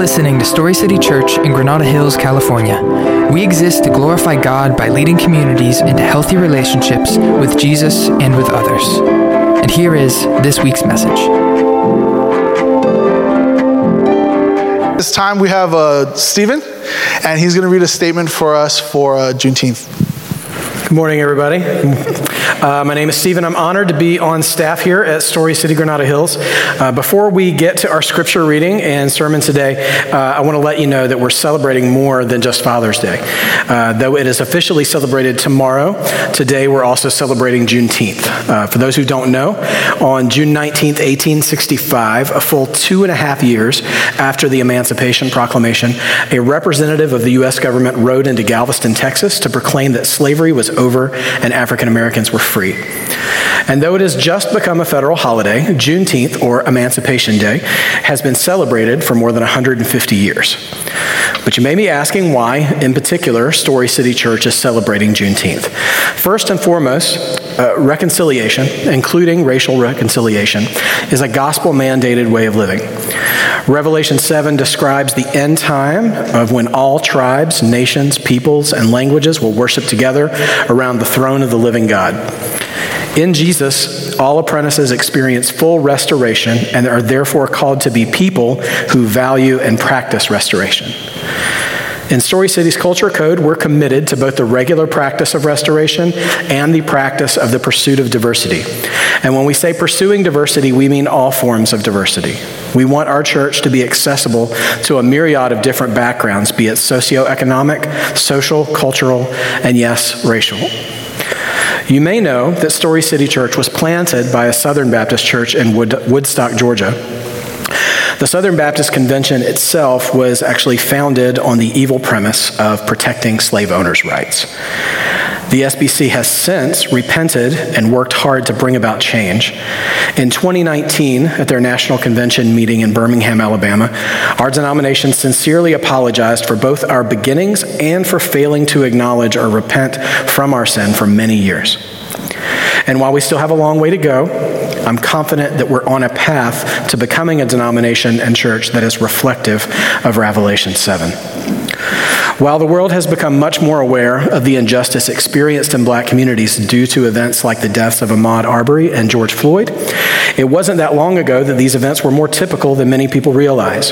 listening to Story City Church in Granada Hills, California. We exist to glorify God by leading communities into healthy relationships with Jesus and with others. And here is this week's message. This time we have uh, Stephen, and he's going to read a statement for us for uh, Juneteenth. Good morning, everybody. Uh, my name is Stephen. I'm honored to be on staff here at Story City Granada Hills. Uh, before we get to our scripture reading and sermon today, uh, I want to let you know that we're celebrating more than just Father's Day. Uh, though it is officially celebrated tomorrow, today we're also celebrating Juneteenth. Uh, for those who don't know, on June 19th, 1865, a full two and a half years after the Emancipation Proclamation, a representative of the U.S. government rode into Galveston, Texas to proclaim that slavery was over and African Americans were free. And though it has just become a federal holiday, Juneteenth, or Emancipation Day, has been celebrated for more than 150 years. But you may be asking why, in particular, Story City Church is celebrating Juneteenth. First and foremost, uh, reconciliation, including racial reconciliation, is a gospel mandated way of living. Revelation 7 describes the end time of when all tribes, nations, peoples, and languages will worship together around the throne of the living God. In Jesus, all apprentices experience full restoration and are therefore called to be people who value and practice restoration. In Story City's Culture Code, we're committed to both the regular practice of restoration and the practice of the pursuit of diversity. And when we say pursuing diversity, we mean all forms of diversity. We want our church to be accessible to a myriad of different backgrounds, be it socioeconomic, social, cultural, and yes, racial. You may know that Story City Church was planted by a Southern Baptist church in Wood- Woodstock, Georgia. The Southern Baptist Convention itself was actually founded on the evil premise of protecting slave owners' rights. The SBC has since repented and worked hard to bring about change. In 2019, at their national convention meeting in Birmingham, Alabama, our denomination sincerely apologized for both our beginnings and for failing to acknowledge or repent from our sin for many years. And while we still have a long way to go, I'm confident that we're on a path to becoming a denomination and church that is reflective of Revelation 7. While the world has become much more aware of the injustice experienced in black communities due to events like the deaths of Ahmaud Arbery and George Floyd, it wasn't that long ago that these events were more typical than many people realize.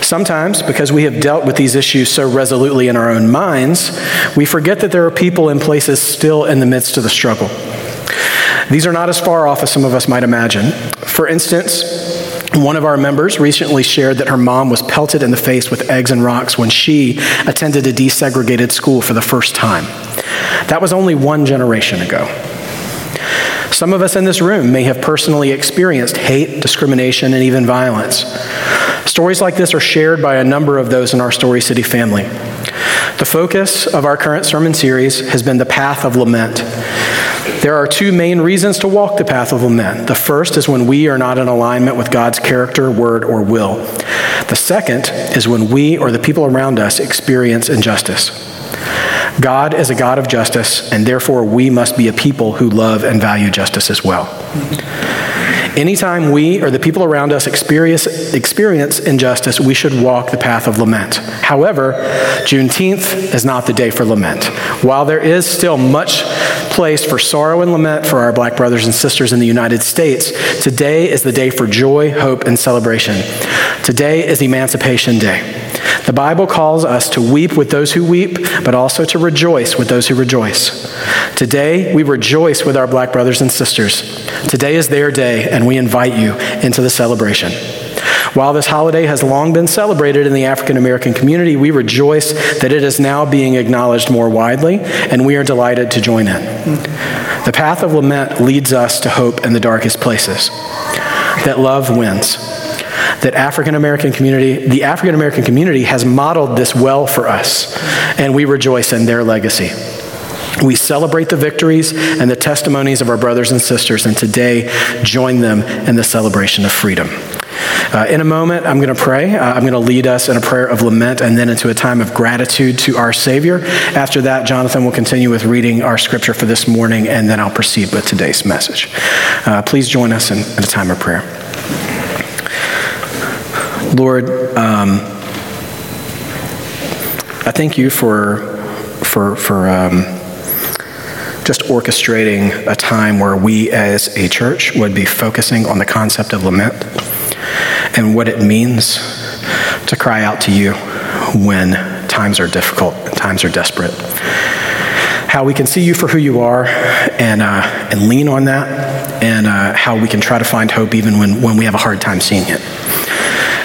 Sometimes, because we have dealt with these issues so resolutely in our own minds, we forget that there are people and places still in the midst of the struggle. These are not as far off as some of us might imagine. For instance, one of our members recently shared that her mom was pelted in the face with eggs and rocks when she attended a desegregated school for the first time. That was only one generation ago. Some of us in this room may have personally experienced hate, discrimination, and even violence. Stories like this are shared by a number of those in our Story City family. The focus of our current sermon series has been the path of lament. There are two main reasons to walk the path of lament. The first is when we are not in alignment with God's character, word, or will. The second is when we or the people around us experience injustice. God is a God of justice, and therefore we must be a people who love and value justice as well. Anytime we or the people around us experience, experience injustice, we should walk the path of lament. However, Juneteenth is not the day for lament. While there is still much place for sorrow and lament for our black brothers and sisters in the United States, today is the day for joy, hope, and celebration. Today is Emancipation Day. The Bible calls us to weep with those who weep, but also to rejoice with those who rejoice. Today, we rejoice with our black brothers and sisters. Today is their day, and we invite you into the celebration. While this holiday has long been celebrated in the African American community, we rejoice that it is now being acknowledged more widely, and we are delighted to join in. The path of lament leads us to hope in the darkest places, that love wins that African American community, the African American community has modeled this well for us, and we rejoice in their legacy. We celebrate the victories and the testimonies of our brothers and sisters, and today join them in the celebration of freedom. Uh, in a moment, I'm going to pray. Uh, I'm going to lead us in a prayer of lament and then into a time of gratitude to our Savior. After that, Jonathan will continue with reading our scripture for this morning, and then I'll proceed with today's message. Uh, please join us in, in a time of prayer. Lord, um, I thank you for for for um, just orchestrating a time where we as a church would be focusing on the concept of lament and what it means to cry out to you when times are difficult, times are desperate. How we can see you for who you are and, uh, and lean on that, and uh, how we can try to find hope even when, when we have a hard time seeing it.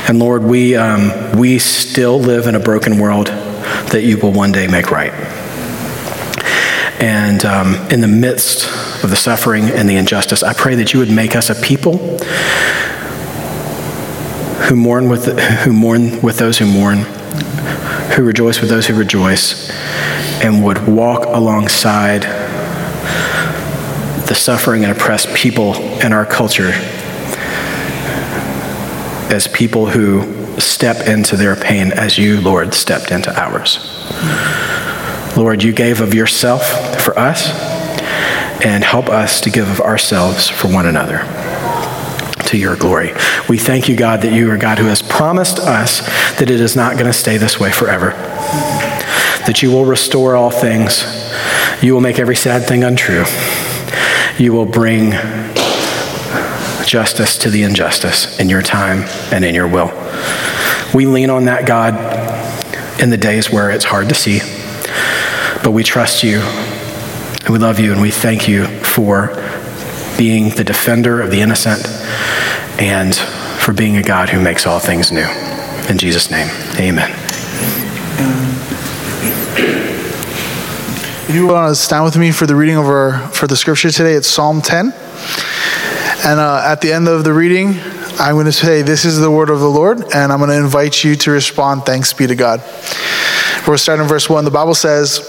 And Lord, we, um, we still live in a broken world that you will one day make right. And um, in the midst of the suffering and the injustice, I pray that you would make us a people who mourn with, who mourn with those who mourn, who rejoice with those who rejoice, and would walk alongside the suffering and oppressed people in our culture as people who step into their pain as you, Lord, stepped into ours. Lord, you gave of yourself for us, and help us to give of ourselves for one another to your glory. We thank you, God, that you are God who has promised us that it is not going to stay this way forever, that you will restore all things, you will make every sad thing untrue, you will bring justice to the injustice in your time and in your will. We lean on that, God, in the days where it's hard to see, but we trust you and we love you and we thank you for being the defender of the innocent and for being a God who makes all things new. In Jesus' name, amen. If you want to stand with me for the reading of our, for the scripture today, it's Psalm 10. And uh, at the end of the reading, I'm going to say, This is the word of the Lord, and I'm going to invite you to respond, Thanks be to God. We're starting in verse 1. The Bible says,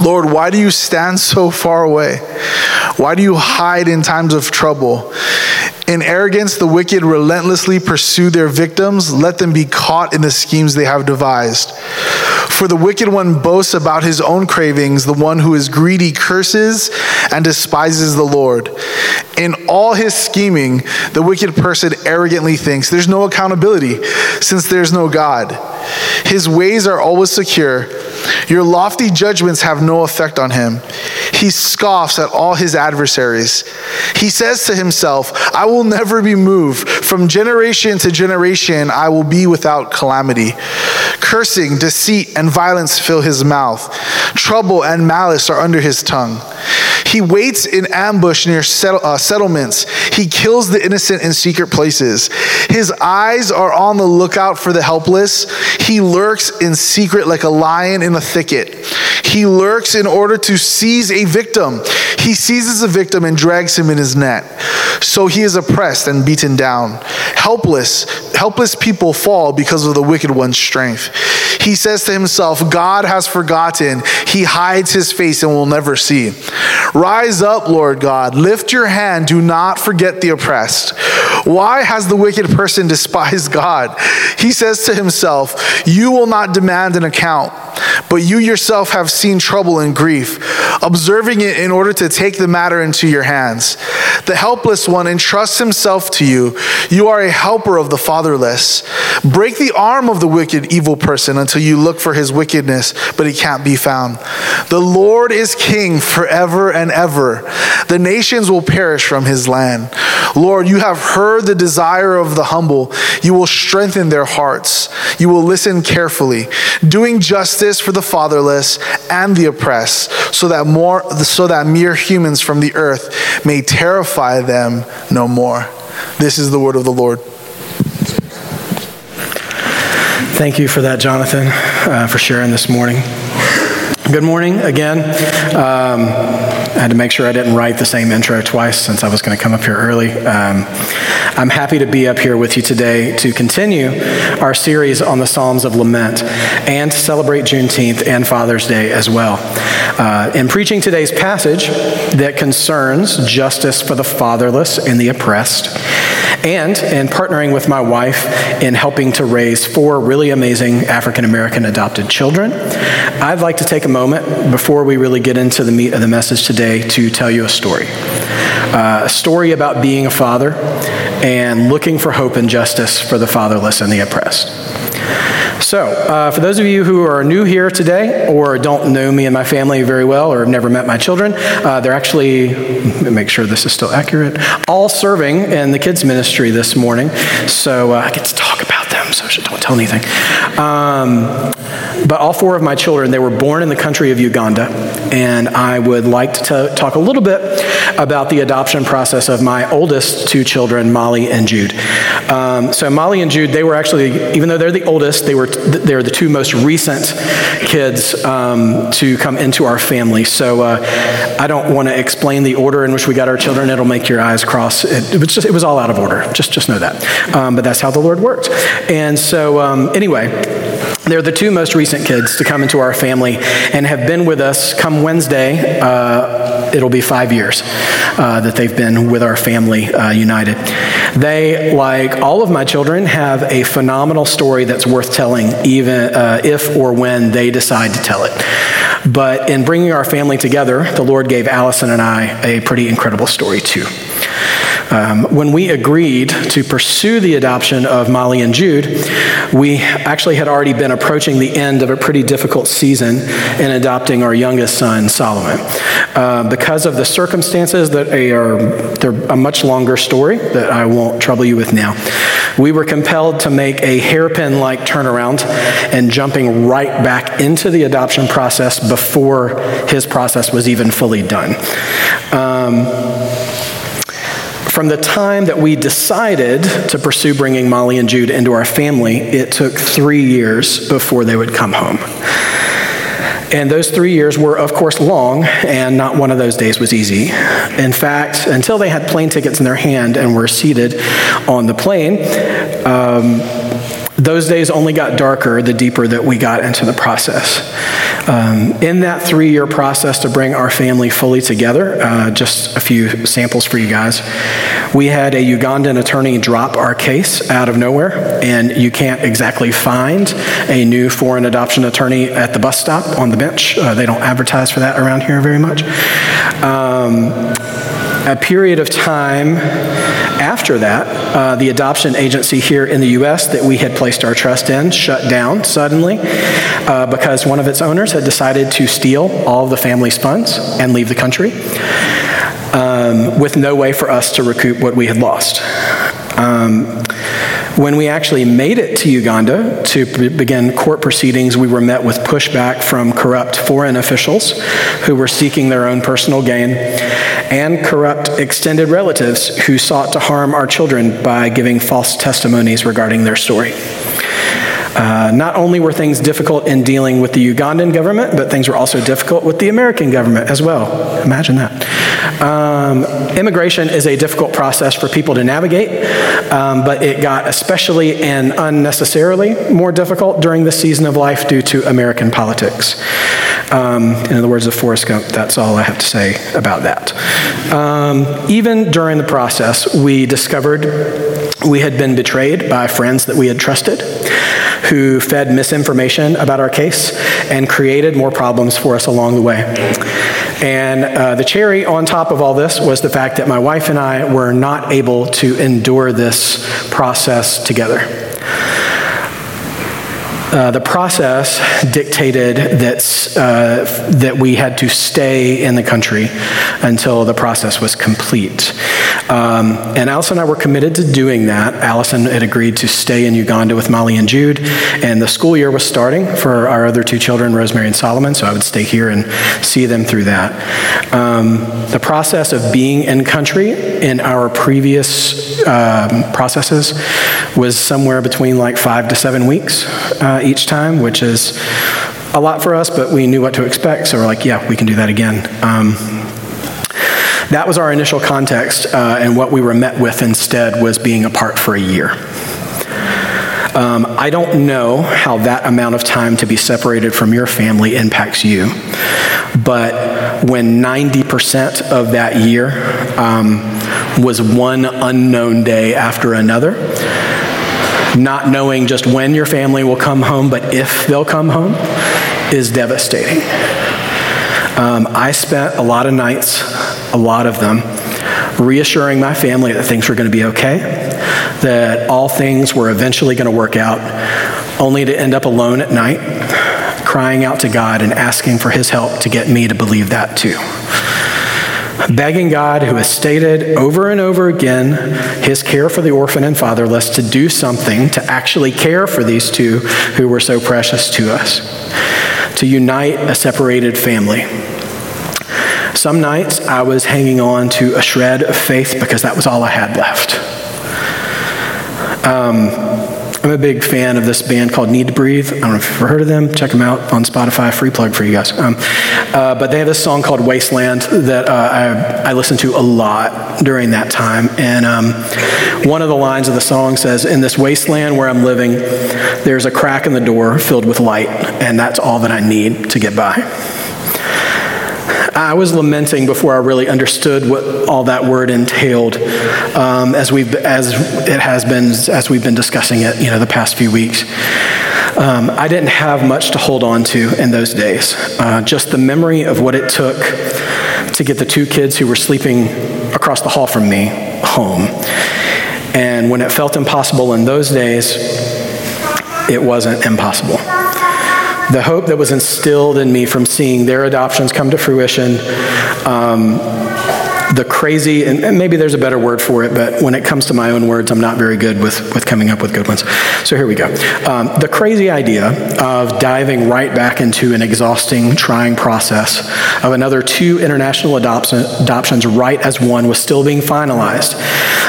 Lord, why do you stand so far away? Why do you hide in times of trouble? In arrogance, the wicked relentlessly pursue their victims. Let them be caught in the schemes they have devised. For the wicked one boasts about his own cravings. The one who is greedy curses and despises the Lord. In all his scheming, the wicked person arrogantly thinks there's no accountability since there's no God. His ways are always secure. Your lofty judgments have no effect on him. He scoffs at all his adversaries. He says to himself, I will never be moved. From generation to generation, I will be without calamity. Cursing, deceit, and violence fill his mouth. Trouble and malice are under his tongue. He waits in ambush near settle, uh, settlements. He kills the innocent in secret places. His eyes are on the lookout for the helpless. He lurks in secret like a lion in a thicket. He lurks in order to seize a victim. He seizes a victim and drags him in his net. So he is oppressed and beaten down. Helpless, helpless people fall because of the wicked one's strength. He says to himself, God has forgotten. He hides his face and will never see. Rise up, Lord God. Lift your hand. Do not forget the oppressed. Why has the wicked person despised God? He says to himself, You will not demand an account, but you yourself have seen trouble and grief, observing it in order to take the matter into your hands. The helpless one entrusts himself to you. You are a helper of the fatherless. Break the arm of the wicked, evil person until you look for his wickedness, but he can't be found. The Lord is king forever and ever. The nations will perish from his land. Lord, you have heard the desire of the humble. You will strengthen their hearts. You will listen carefully, doing justice for the fatherless and the oppressed, so that more so that mere humans from the earth may terrify them no more. This is the word of the Lord. Thank you for that, Jonathan, uh, for sharing this morning. Good morning again. Um, I had to make sure I didn't write the same intro twice since I was going to come up here early. Um, I'm happy to be up here with you today to continue our series on the Psalms of Lament and celebrate Juneteenth and Father's Day as well. Uh, in preaching today's passage that concerns justice for the fatherless and the oppressed, and in partnering with my wife in helping to raise four really amazing African American adopted children, I'd like to take a moment before we really get into the meat of the message today to tell you a story. uh, a story about being a father and looking for hope and justice for the fatherless and the oppressed. So, uh, for those of you who are new here today or don't know me and my family very well or have never met my children, uh, they're actually, make sure this is still accurate, all serving in the kids' ministry this morning. So, uh, I get to talk about them, so don't tell anything. Um, but all four of my children, they were born in the country of Uganda. And I would like to talk a little bit about the adoption process of my oldest two children, Molly and Jude. Um, so Molly and Jude, they were actually, even though they're the oldest, they were they're the two most recent kids um, to come into our family. So uh, I don't want to explain the order in which we got our children. It'll make your eyes cross. It, it was just it was all out of order. Just just know that. Um, but that's how the Lord worked. And so um, anyway. They're the two most recent kids to come into our family and have been with us come Wednesday. Uh, it'll be five years uh, that they've been with our family uh, united. They, like all of my children, have a phenomenal story that's worth telling, even uh, if or when they decide to tell it. But in bringing our family together, the Lord gave Allison and I a pretty incredible story, too. Um, when we agreed to pursue the adoption of Molly and Jude, we actually had already been approaching the end of a pretty difficult season in adopting our youngest son, Solomon. Uh, because of the circumstances that are they're a much longer story that I won't trouble you with now, we were compelled to make a hairpin-like turnaround and jumping right back into the adoption process before his process was even fully done. Um, from the time that we decided to pursue bringing Molly and Jude into our family, it took three years before they would come home. And those three years were, of course, long, and not one of those days was easy. In fact, until they had plane tickets in their hand and were seated on the plane, um, those days only got darker the deeper that we got into the process. Um, in that three year process to bring our family fully together, uh, just a few samples for you guys. We had a Ugandan attorney drop our case out of nowhere, and you can't exactly find a new foreign adoption attorney at the bus stop on the bench. Uh, they don't advertise for that around here very much. Um, a period of time after that, uh, the adoption agency here in the U.S. that we had placed our trust in shut down suddenly uh, because one of its owners had decided to steal all of the family's funds and leave the country um, with no way for us to recoup what we had lost. Um, when we actually made it to Uganda to begin court proceedings, we were met with pushback from corrupt foreign officials who were seeking their own personal gain and corrupt extended relatives who sought to harm our children by giving false testimonies regarding their story. Uh, not only were things difficult in dealing with the Ugandan government, but things were also difficult with the American government as well. Imagine that. Um, immigration is a difficult process for people to navigate, um, but it got especially and unnecessarily more difficult during this season of life due to American politics. Um, in the words of Forrest Gump, that's all I have to say about that. Um, even during the process, we discovered we had been betrayed by friends that we had trusted who fed misinformation about our case and created more problems for us along the way. And uh, the cherry on top of all this was the fact that my wife and I were not able to endure this process together. Uh, the process dictated that, uh, that we had to stay in the country until the process was complete. Um, and Allison and I were committed to doing that. Allison had agreed to stay in Uganda with Molly and Jude, and the school year was starting for our other two children, Rosemary and Solomon, so I would stay here and see them through that. Um, the process of being in country in our previous um, processes was somewhere between like five to seven weeks uh, each time, which is a lot for us, but we knew what to expect, so we're like, yeah, we can do that again. Um, that was our initial context, uh, and what we were met with instead was being apart for a year. Um, I don't know how that amount of time to be separated from your family impacts you, but when 90% of that year um, was one unknown day after another, not knowing just when your family will come home, but if they'll come home, is devastating. Um, I spent a lot of nights, a lot of them, reassuring my family that things were going to be okay, that all things were eventually going to work out, only to end up alone at night, crying out to God and asking for His help to get me to believe that too begging God, who has stated over and over again his care for the orphan and fatherless, to do something to actually care for these two who were so precious to us, to unite a separated family. Some nights I was hanging on to a shred of faith because that was all I had left. Um, I'm a big fan of this band called Need to Breathe. I don't know if you've ever heard of them. Check them out on Spotify. Free plug for you guys. Um, uh, but they have this song called Wasteland that uh, I, I listened to a lot during that time. And um, one of the lines of the song says, In this wasteland where I'm living, there's a crack in the door filled with light, and that's all that I need to get by. I was lamenting before I really understood what all that word entailed, um, as we as it has been as we've been discussing it, you know, the past few weeks. Um, I didn't have much to hold on to in those days. Uh, just the memory of what it took to get the two kids who were sleeping across the hall from me home. And when it felt impossible in those days, it wasn't impossible the hope that was instilled in me from seeing their adoptions come to fruition, um, the crazy, and, maybe there's a better word for it, but when it comes to my own words, I'm not very good with, with coming up with good ones. So here we go. Um, the crazy idea of diving right back into an exhausting, trying process of another two international adoption, adoptions right as one was still being finalized.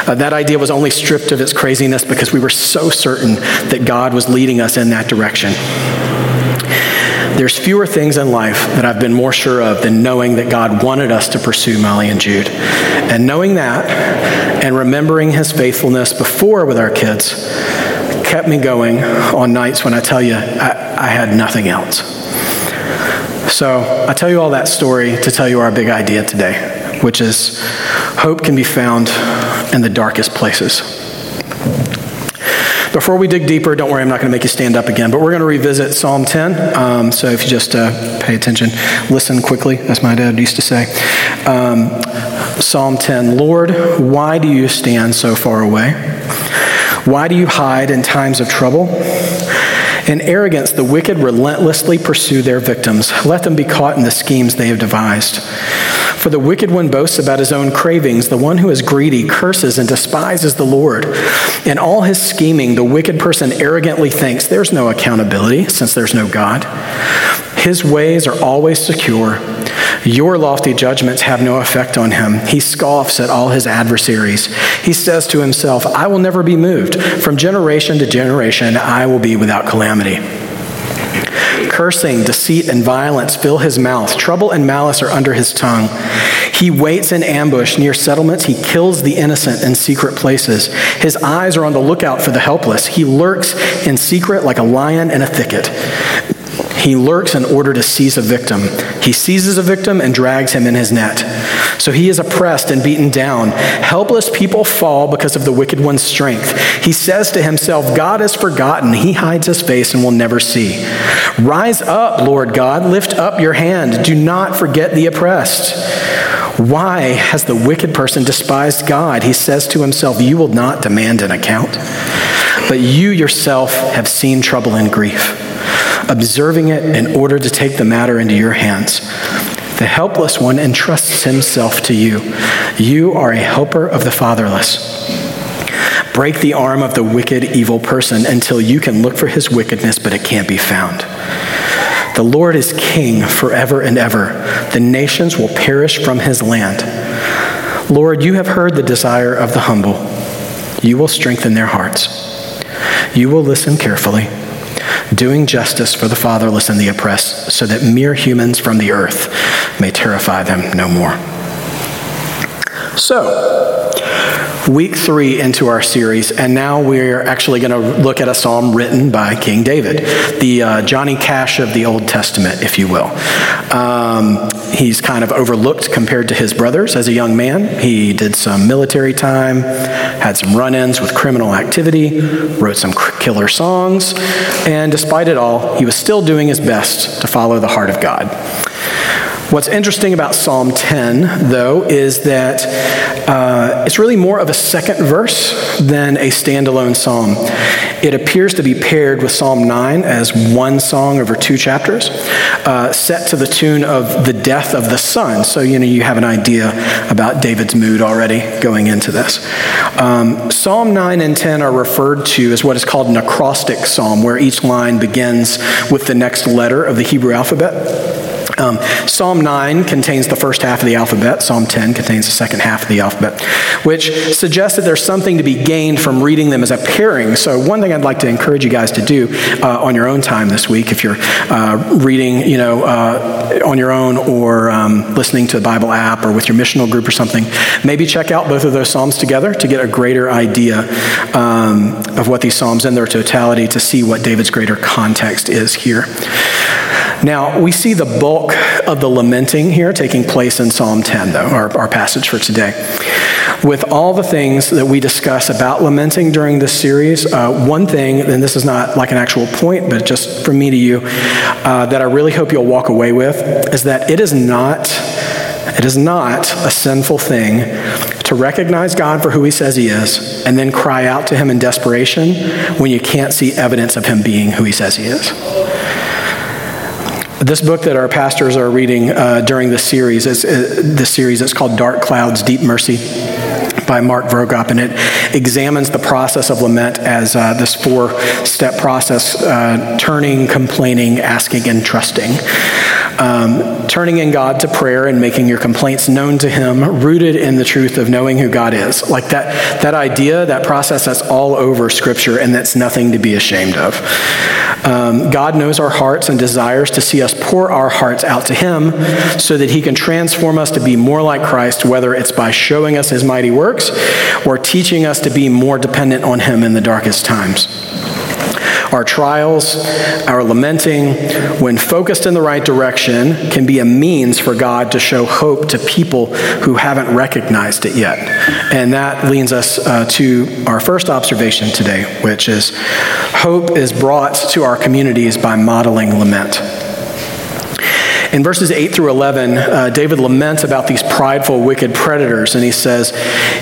Uh, that idea was only stripped of its craziness because we were so certain that God was leading us in that direction. There's fewer things in life that I've been more sure of than knowing that God wanted us to pursue Molly and Jude. And knowing that and remembering his faithfulness before with our kids kept me going on nights when I tell you I, I had nothing else. So I tell you all that story to tell you our big idea today, which is hope can be found in the darkest places. Before we dig deeper, don't worry, I'm not going to make you stand up again, but we're going to revisit Psalm 10. Um, so if you just uh, pay attention, listen quickly, as my dad used to say. Um, Psalm 10 Lord, why do you stand so far away? Why do you hide in times of trouble? In arrogance, the wicked relentlessly pursue their victims. Let them be caught in the schemes they have devised. For the wicked one boasts about his own cravings. The one who is greedy curses and despises the Lord. In all his scheming, the wicked person arrogantly thinks there's no accountability since there's no God. His ways are always secure. Your lofty judgments have no effect on him. He scoffs at all his adversaries. He says to himself, I will never be moved. From generation to generation, I will be without calamity. Cursing, deceit, and violence fill his mouth. Trouble and malice are under his tongue. He waits in ambush near settlements. He kills the innocent in secret places. His eyes are on the lookout for the helpless. He lurks in secret like a lion in a thicket. He lurks in order to seize a victim. He seizes a victim and drags him in his net. So he is oppressed and beaten down. Helpless people fall because of the wicked one's strength. He says to himself, God is forgotten. He hides his face and will never see. Rise up, Lord God. Lift up your hand. Do not forget the oppressed. Why has the wicked person despised God? He says to himself, You will not demand an account. But you yourself have seen trouble and grief observing it in order to take the matter into your hands. The helpless one entrusts himself to you. You are a helper of the fatherless. Break the arm of the wicked, evil person until you can look for his wickedness, but it can't be found. The Lord is king forever and ever. The nations will perish from his land. Lord, you have heard the desire of the humble. You will strengthen their hearts. You will listen carefully doing justice for the fatherless and the oppressed, so that mere humans from the earth may terrify them no more. So, week three into our series, and now we're actually going to look at a psalm written by King David, the uh, Johnny Cash of the Old Testament, if you will. Um, he's kind of overlooked compared to his brothers as a young man. He did some military time, had some run ins with criminal activity, wrote some killer songs, and despite it all, he was still doing his best to follow the heart of God. What's interesting about Psalm 10, though, is that uh, it's really more of a second verse than a standalone psalm. It appears to be paired with Psalm 9 as one song over two chapters, uh, set to the tune of the death of the son. So, you know, you have an idea about David's mood already going into this. Um, psalm 9 and 10 are referred to as what is called an acrostic psalm, where each line begins with the next letter of the Hebrew alphabet. Um, Psalm 9 contains the first half of the alphabet. Psalm 10 contains the second half of the alphabet, which suggests that there's something to be gained from reading them as a pairing. So, one thing I'd like to encourage you guys to do uh, on your own time this week, if you're uh, reading, you know, uh, on your own or um, listening to the Bible app or with your missional group or something, maybe check out both of those psalms together to get a greater idea um, of what these psalms in their totality to see what David's greater context is here. Now, we see the bulk of the lamenting here taking place in Psalm 10, though, our, our passage for today. With all the things that we discuss about lamenting during this series, uh, one thing, and this is not like an actual point, but just from me to you, uh, that I really hope you'll walk away with is that it is not. It is not a sinful thing to recognize God for who He says He is and then cry out to Him in desperation when you can't see evidence of Him being who He says He is. This book that our pastors are reading uh, during this series is uh, this series. It's called Dark Clouds, Deep Mercy by Mark Vroegop, and it examines the process of lament as uh, this four step process uh, turning, complaining, asking, and trusting. Um, turning in God to prayer and making your complaints known to Him, rooted in the truth of knowing who God is. Like that, that idea, that process that's all over Scripture, and that's nothing to be ashamed of. Um, God knows our hearts and desires to see us pour our hearts out to Him so that He can transform us to be more like Christ, whether it's by showing us His mighty works or teaching us to be more dependent on Him in the darkest times. Our trials, our lamenting, when focused in the right direction, can be a means for God to show hope to people who haven't recognized it yet. And that leads us uh, to our first observation today, which is hope is brought to our communities by modeling lament. In verses 8 through 11, uh, David laments about these prideful, wicked predators, and he says,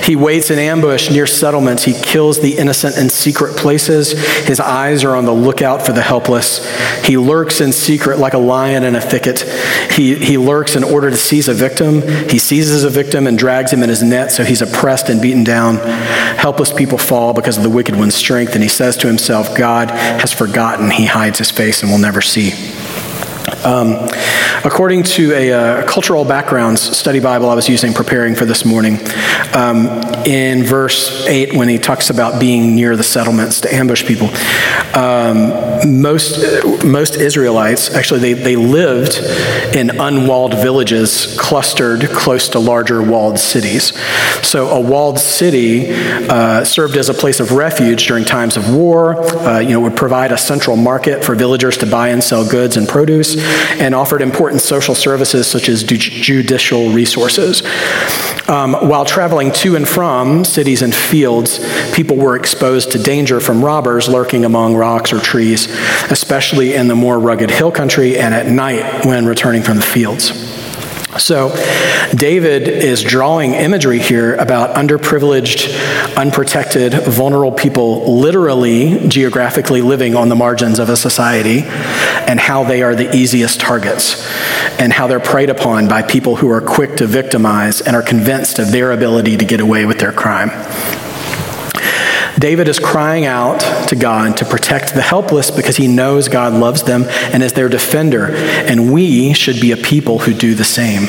He waits in ambush near settlements. He kills the innocent in secret places. His eyes are on the lookout for the helpless. He lurks in secret like a lion in a thicket. He, he lurks in order to seize a victim. He seizes a victim and drags him in his net, so he's oppressed and beaten down. Helpless people fall because of the wicked one's strength, and he says to himself, God has forgotten. He hides his face and will never see. Um, according to a uh, cultural backgrounds study Bible I was using preparing for this morning, um, in verse 8, when he talks about being near the settlements to ambush people, um, most, most Israelites, actually, they, they lived in unwalled villages clustered close to larger walled cities. So a walled city uh, served as a place of refuge during times of war, uh, you know, would provide a central market for villagers to buy and sell goods and produce, and offered important social services such as judicial resources. Um, while traveling to and from cities and fields, people were exposed to danger from robbers lurking among rocks or trees, especially in the more rugged hill country and at night when returning from the fields. So, David is drawing imagery here about underprivileged, unprotected, vulnerable people literally, geographically living on the margins of a society, and how they are the easiest targets, and how they're preyed upon by people who are quick to victimize and are convinced of their ability to get away with their crime. David is crying out to God to protect the helpless because he knows God loves them and is their defender, and we should be a people who do the same.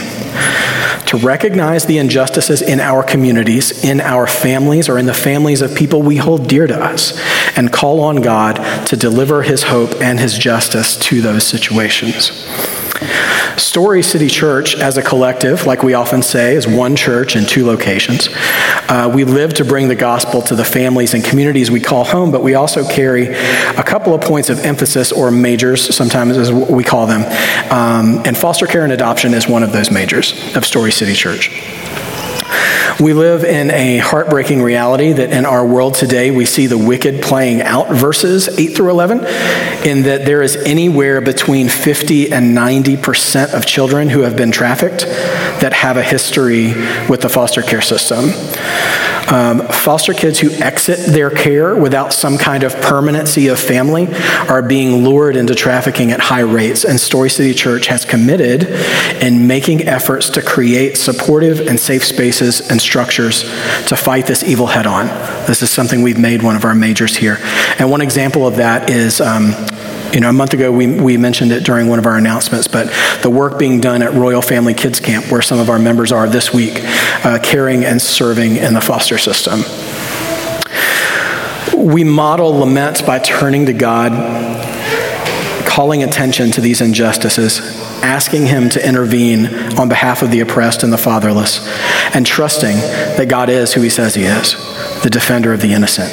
To recognize the injustices in our communities, in our families, or in the families of people we hold dear to us, and call on God to deliver his hope and his justice to those situations. Story City Church, as a collective, like we often say, is one church in two locations. Uh, we live to bring the gospel to the families and communities we call home, but we also carry a couple of points of emphasis or majors, sometimes as we call them. Um, and foster care and adoption is one of those majors of Story City Church. We live in a heartbreaking reality that in our world today, we see the wicked playing out verses 8 through 11 in that there is anywhere between 50 and 90% of children who have been trafficked that have a history with the foster care system. Um, foster kids who exit their care without some kind of permanency of family are being lured into trafficking at high rates, and Story City Church has committed in making efforts to create supportive and safe spaces and structures to fight this evil head on. This is something we've made one of our majors here. And one example of that is um, you know, a month ago we, we mentioned it during one of our announcements, but the work being done at Royal Family Kids Camp, where some of our members are this week, uh, caring and serving in the foster system. We model lament by turning to God, calling attention to these injustices, asking Him to intervene on behalf of the oppressed and the fatherless, and trusting that God is who He says He is, the defender of the innocent.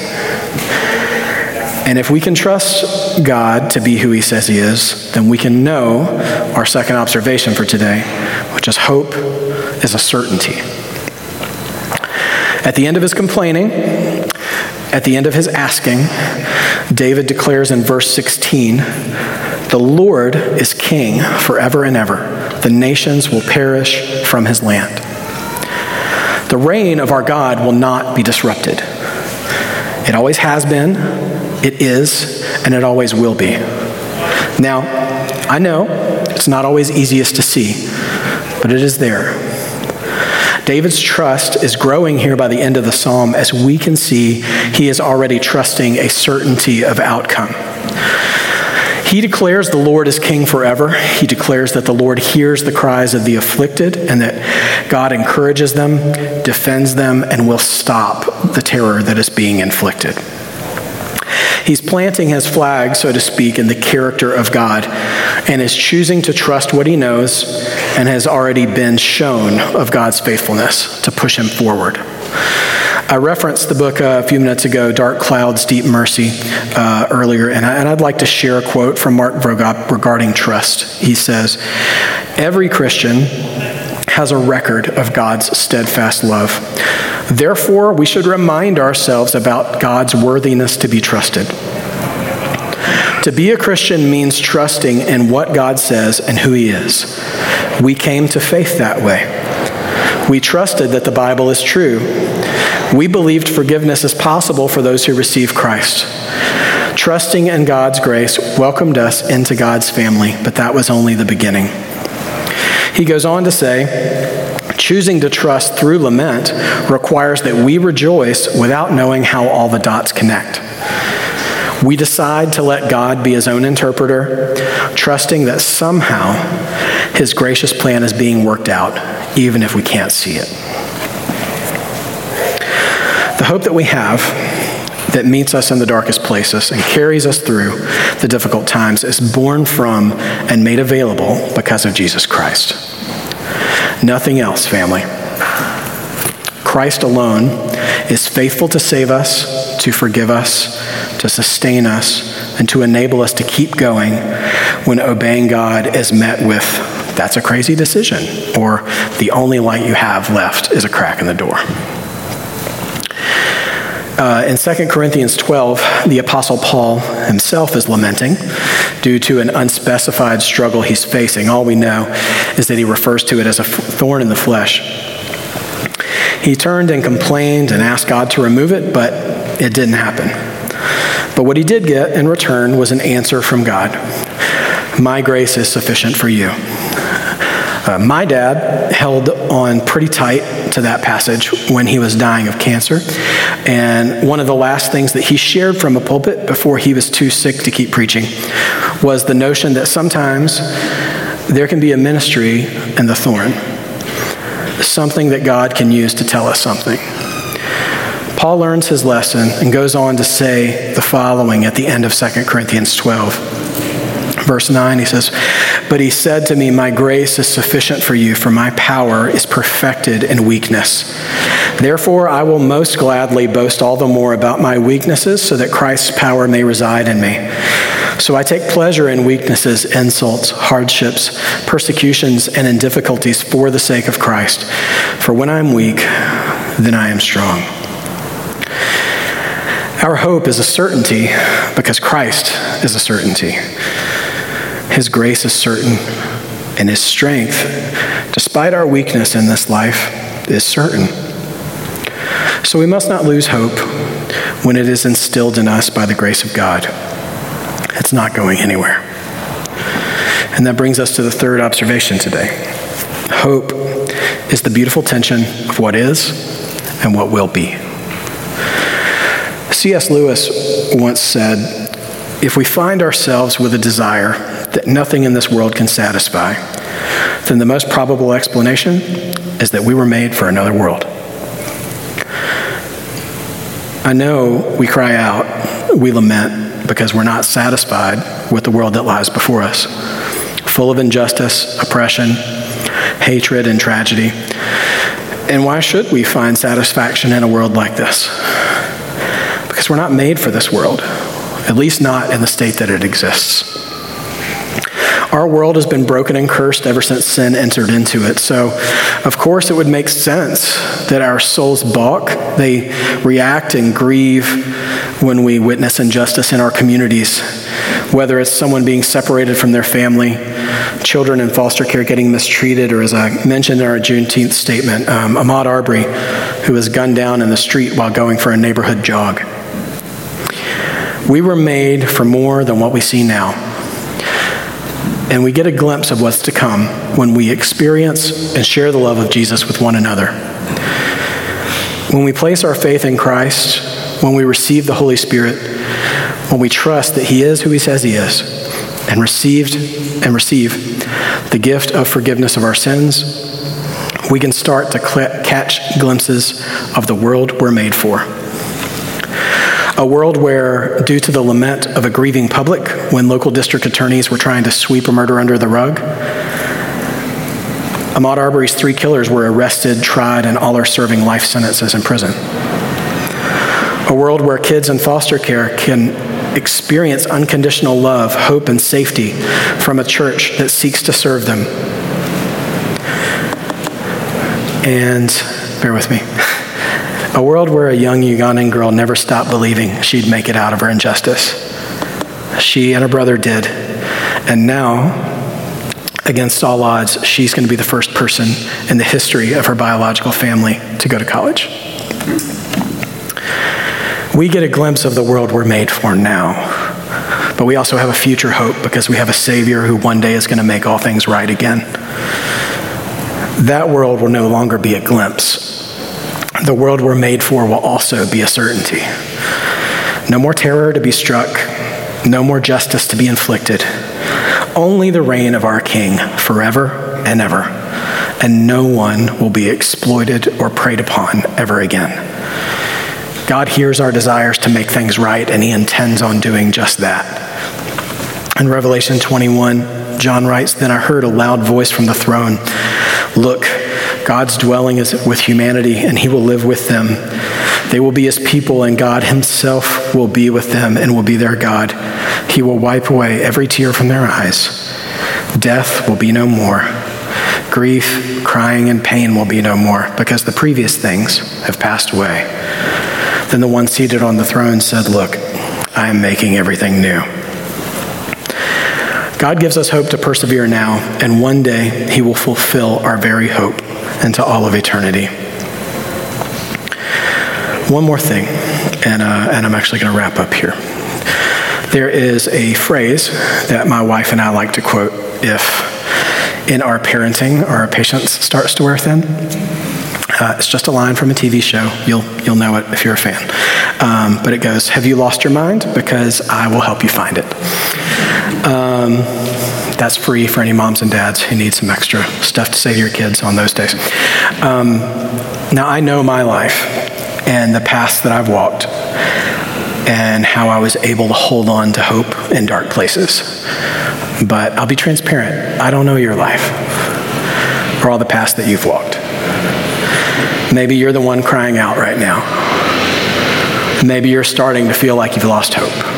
And if we can trust God to be who He says He is, then we can know our second observation for today, which is hope is a certainty. At the end of his complaining, at the end of his asking, David declares in verse 16 The Lord is king forever and ever, the nations will perish from his land. The reign of our God will not be disrupted. It always has been, it is, and it always will be. Now, I know it's not always easiest to see, but it is there. David's trust is growing here by the end of the psalm as we can see he is already trusting a certainty of outcome. He declares the Lord is king forever. He declares that the Lord hears the cries of the afflicted and that God encourages them, defends them, and will stop the terror that is being inflicted. He's planting his flag, so to speak, in the character of God and is choosing to trust what he knows and has already been shown of God's faithfulness to push him forward. I referenced the book uh, a few minutes ago, Dark Clouds, Deep Mercy, uh, earlier, and, I, would like to share a quote from Mark Vroegop regarding trust. He says, Every Christian has a record of God's steadfast love. Therefore, we should remind ourselves about God's worthiness to be trusted. To be a Christian means trusting in what God says and who He is. We came to faith that way. We trusted that the Bible is true. We believed forgiveness is possible for those who receive Christ. Trusting in God's grace welcomed us into God's family, but that was only the beginning. He goes on to say, Choosing to trust through lament requires that we rejoice without knowing how all the dots connect. We decide to let God be his own interpreter, trusting that somehow his gracious plan is being worked out, even if we can't see it. The hope that we have that meets us in the darkest places and carries us through the difficult times is born from and made available because of Jesus Christ. Nothing else, family. Christ alone is faithful to save us, to forgive us, to sustain us, and to enable us to keep going when obeying God is met with, that's a crazy decision, or the only light you have left is a crack in the door. Uh, in 2 Corinthians 12, the Apostle Paul himself is lamenting due to an unspecified struggle he's facing. All we know is that he refers to it as a thorn in the flesh. He turned and complained and asked God to remove it, but it didn't happen. But what he did get in return was an answer from God My grace is sufficient for you. Uh, my dad held on pretty tight to that passage when he was dying of cancer. And one of the last things that he shared from a pulpit before he was too sick to keep preaching was the notion that sometimes there can be a ministry in the thorn, something that God can use to tell us something. Paul learns his lesson and goes on to say the following at the end of 2 Corinthians 12. Verse 9, he says, But he said to me, My grace is sufficient for you, for my power is perfected in weakness. Therefore, I will most gladly boast all the more about my weaknesses, so that Christ's power may reside in me. So I take pleasure in weaknesses, insults, hardships, persecutions, and in difficulties for the sake of Christ. For when I am weak, then I am strong. Our hope is a certainty because Christ is a certainty. His grace is certain, and His strength, despite our weakness in this life, is certain. So we must not lose hope when it is instilled in us by the grace of God. It's not going anywhere. And that brings us to the third observation today. Hope is the beautiful tension of what is and what will be. C.S. Lewis once said, If we find ourselves with a desire that nothing in this world can satisfy, then the most probable explanation is that we were made for another world. I know we cry out, we lament because we're not satisfied with the world that lies before us, full of injustice, oppression, hatred, and tragedy. And why should we find satisfaction in a world like this? because we're not made for this world, at least not in the state that it exists. Our world has been broken and cursed ever since sin entered into it. So, of course, it would make sense that our souls balk. They react and grieve when we witness injustice in our communities, whether it's someone being separated from their family, children in foster care getting mistreated, or as I mentioned in our Juneteenth statement, um, Ahmaud Arbery, who was gunned down in the street while going for a neighborhood jog. We were made for more than what we see now. And we get a glimpse of what's to come when we experience and share the love of Jesus with one another. When we place our faith in Christ, when we receive the Holy Spirit, when we trust that He is who He says He is, and received and receive the gift of forgiveness of our sins, we can start to catch glimpses of the world we're made for. A world where, due to the lament of a grieving public when local district attorneys were trying to sweep a murder under the rug, Ahmaud Arbery's three killers were arrested, tried, and all are serving life sentences in prison. A world where kids in foster care can experience unconditional love, hope, and safety from a church that seeks to serve them. And bear with me. A world where a young Ugandan girl never stopped believing she'd make it out of her injustice. She and her brother did. And now, against all odds, she's going to be the first person in the history of her biological family to go to college. We get a glimpse of the world we're made for now. But we also have a future hope because we have a Savior who one day is going to make all things right again. That world will no longer be a glimpse, the world we're made for will also be a certainty. No more terror to be struck, no more justice to be inflicted. Only the reign of our King forever and ever, and no one will be exploited or preyed upon ever again. God hears our desires to make things right, and He intends on doing just that. In Revelation 21, John writes Then I heard a loud voice from the throne Look, God's dwelling is with humanity, and he will live with them. They will be his people, and God himself will be with them and will be their God. He will wipe away every tear from their eyes. Death will be no more. Grief, crying, and pain will be no more, because the previous things have passed away. Then the one seated on the throne said, Look, I am making everything new. God gives us hope to persevere now, and one day He will fulfill our very hope into all of eternity. One more thing, and, uh, and I'm actually going to wrap up here. There is a phrase that my wife and I like to quote if in our parenting our patience starts to wear thin. Uh, it's just a line from a TV show. You'll, you'll know it if you're a fan. Um, but it goes, Have you lost your mind? Because I will help you find it. Um, that's free for any moms and dads who need some extra stuff to say to your kids on those days. Um, now, I know my life and the paths that I've walked and how I was able to hold on to hope in dark places. But I'll be transparent. I don't know your life or all the paths that you've walked. Maybe you're the one crying out right now. Maybe you're starting to feel like you've lost hope.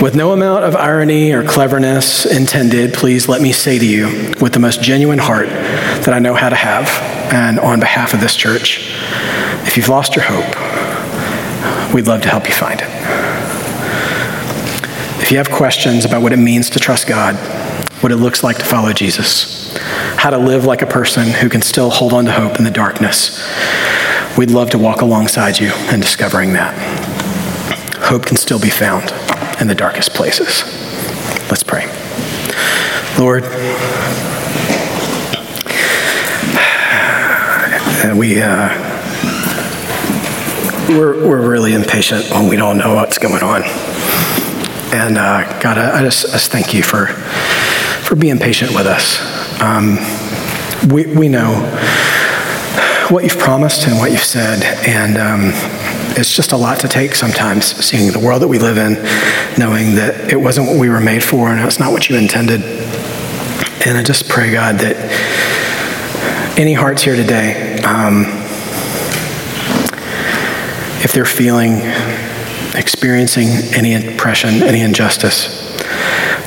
With no amount of irony or cleverness intended, please let me say to you, with the most genuine heart that I know how to have, and on behalf of this church, if you've lost your hope, we'd love to help you find it. If you have questions about what it means to trust God, what it looks like to follow Jesus, how to live like a person who can still hold on to hope in the darkness, we'd love to walk alongside you in discovering that. Hope can still be found in the darkest places. Let's pray. Lord, we, uh, we're, we're really impatient when we don't know what's going on. And uh, God, I, I, just, I just thank you for, for being patient with us. Um, we, we know what you've promised and what you've said, and um, it's just a lot to take sometimes, seeing the world that we live in, knowing that it wasn't what we were made for and it's not what you intended. And I just pray, God, that any hearts here today, um, if they're feeling, experiencing any oppression, any injustice,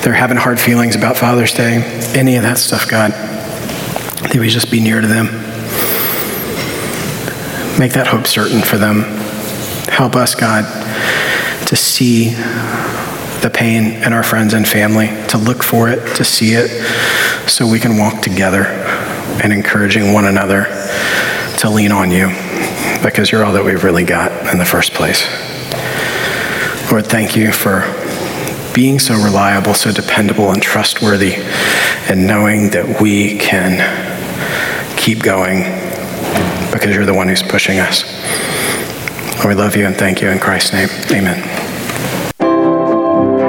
they're having hard feelings about Father's Day, any of that stuff, God, that we just be near to them. Make that hope certain for them. Help us, God, to see the pain in our friends and family, to look for it, to see it, so we can walk together and encouraging one another to lean on you because you're all that we've really got in the first place. Lord, thank you for being so reliable, so dependable, and trustworthy, and knowing that we can keep going because you're the one who's pushing us. Lord, we love you and thank you in Christ's name. Amen.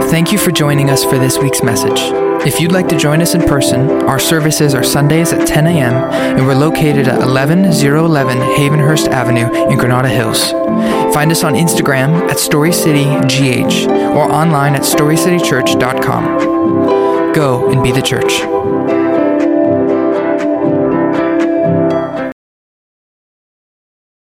Thank you for joining us for this week's message. If you'd like to join us in person, our services are Sundays at 10 a.m. and we're located at 11011 Havenhurst Avenue in Granada Hills. Find us on Instagram at StoryCityGH or online at StoryCityChurch.com. Go and be the church.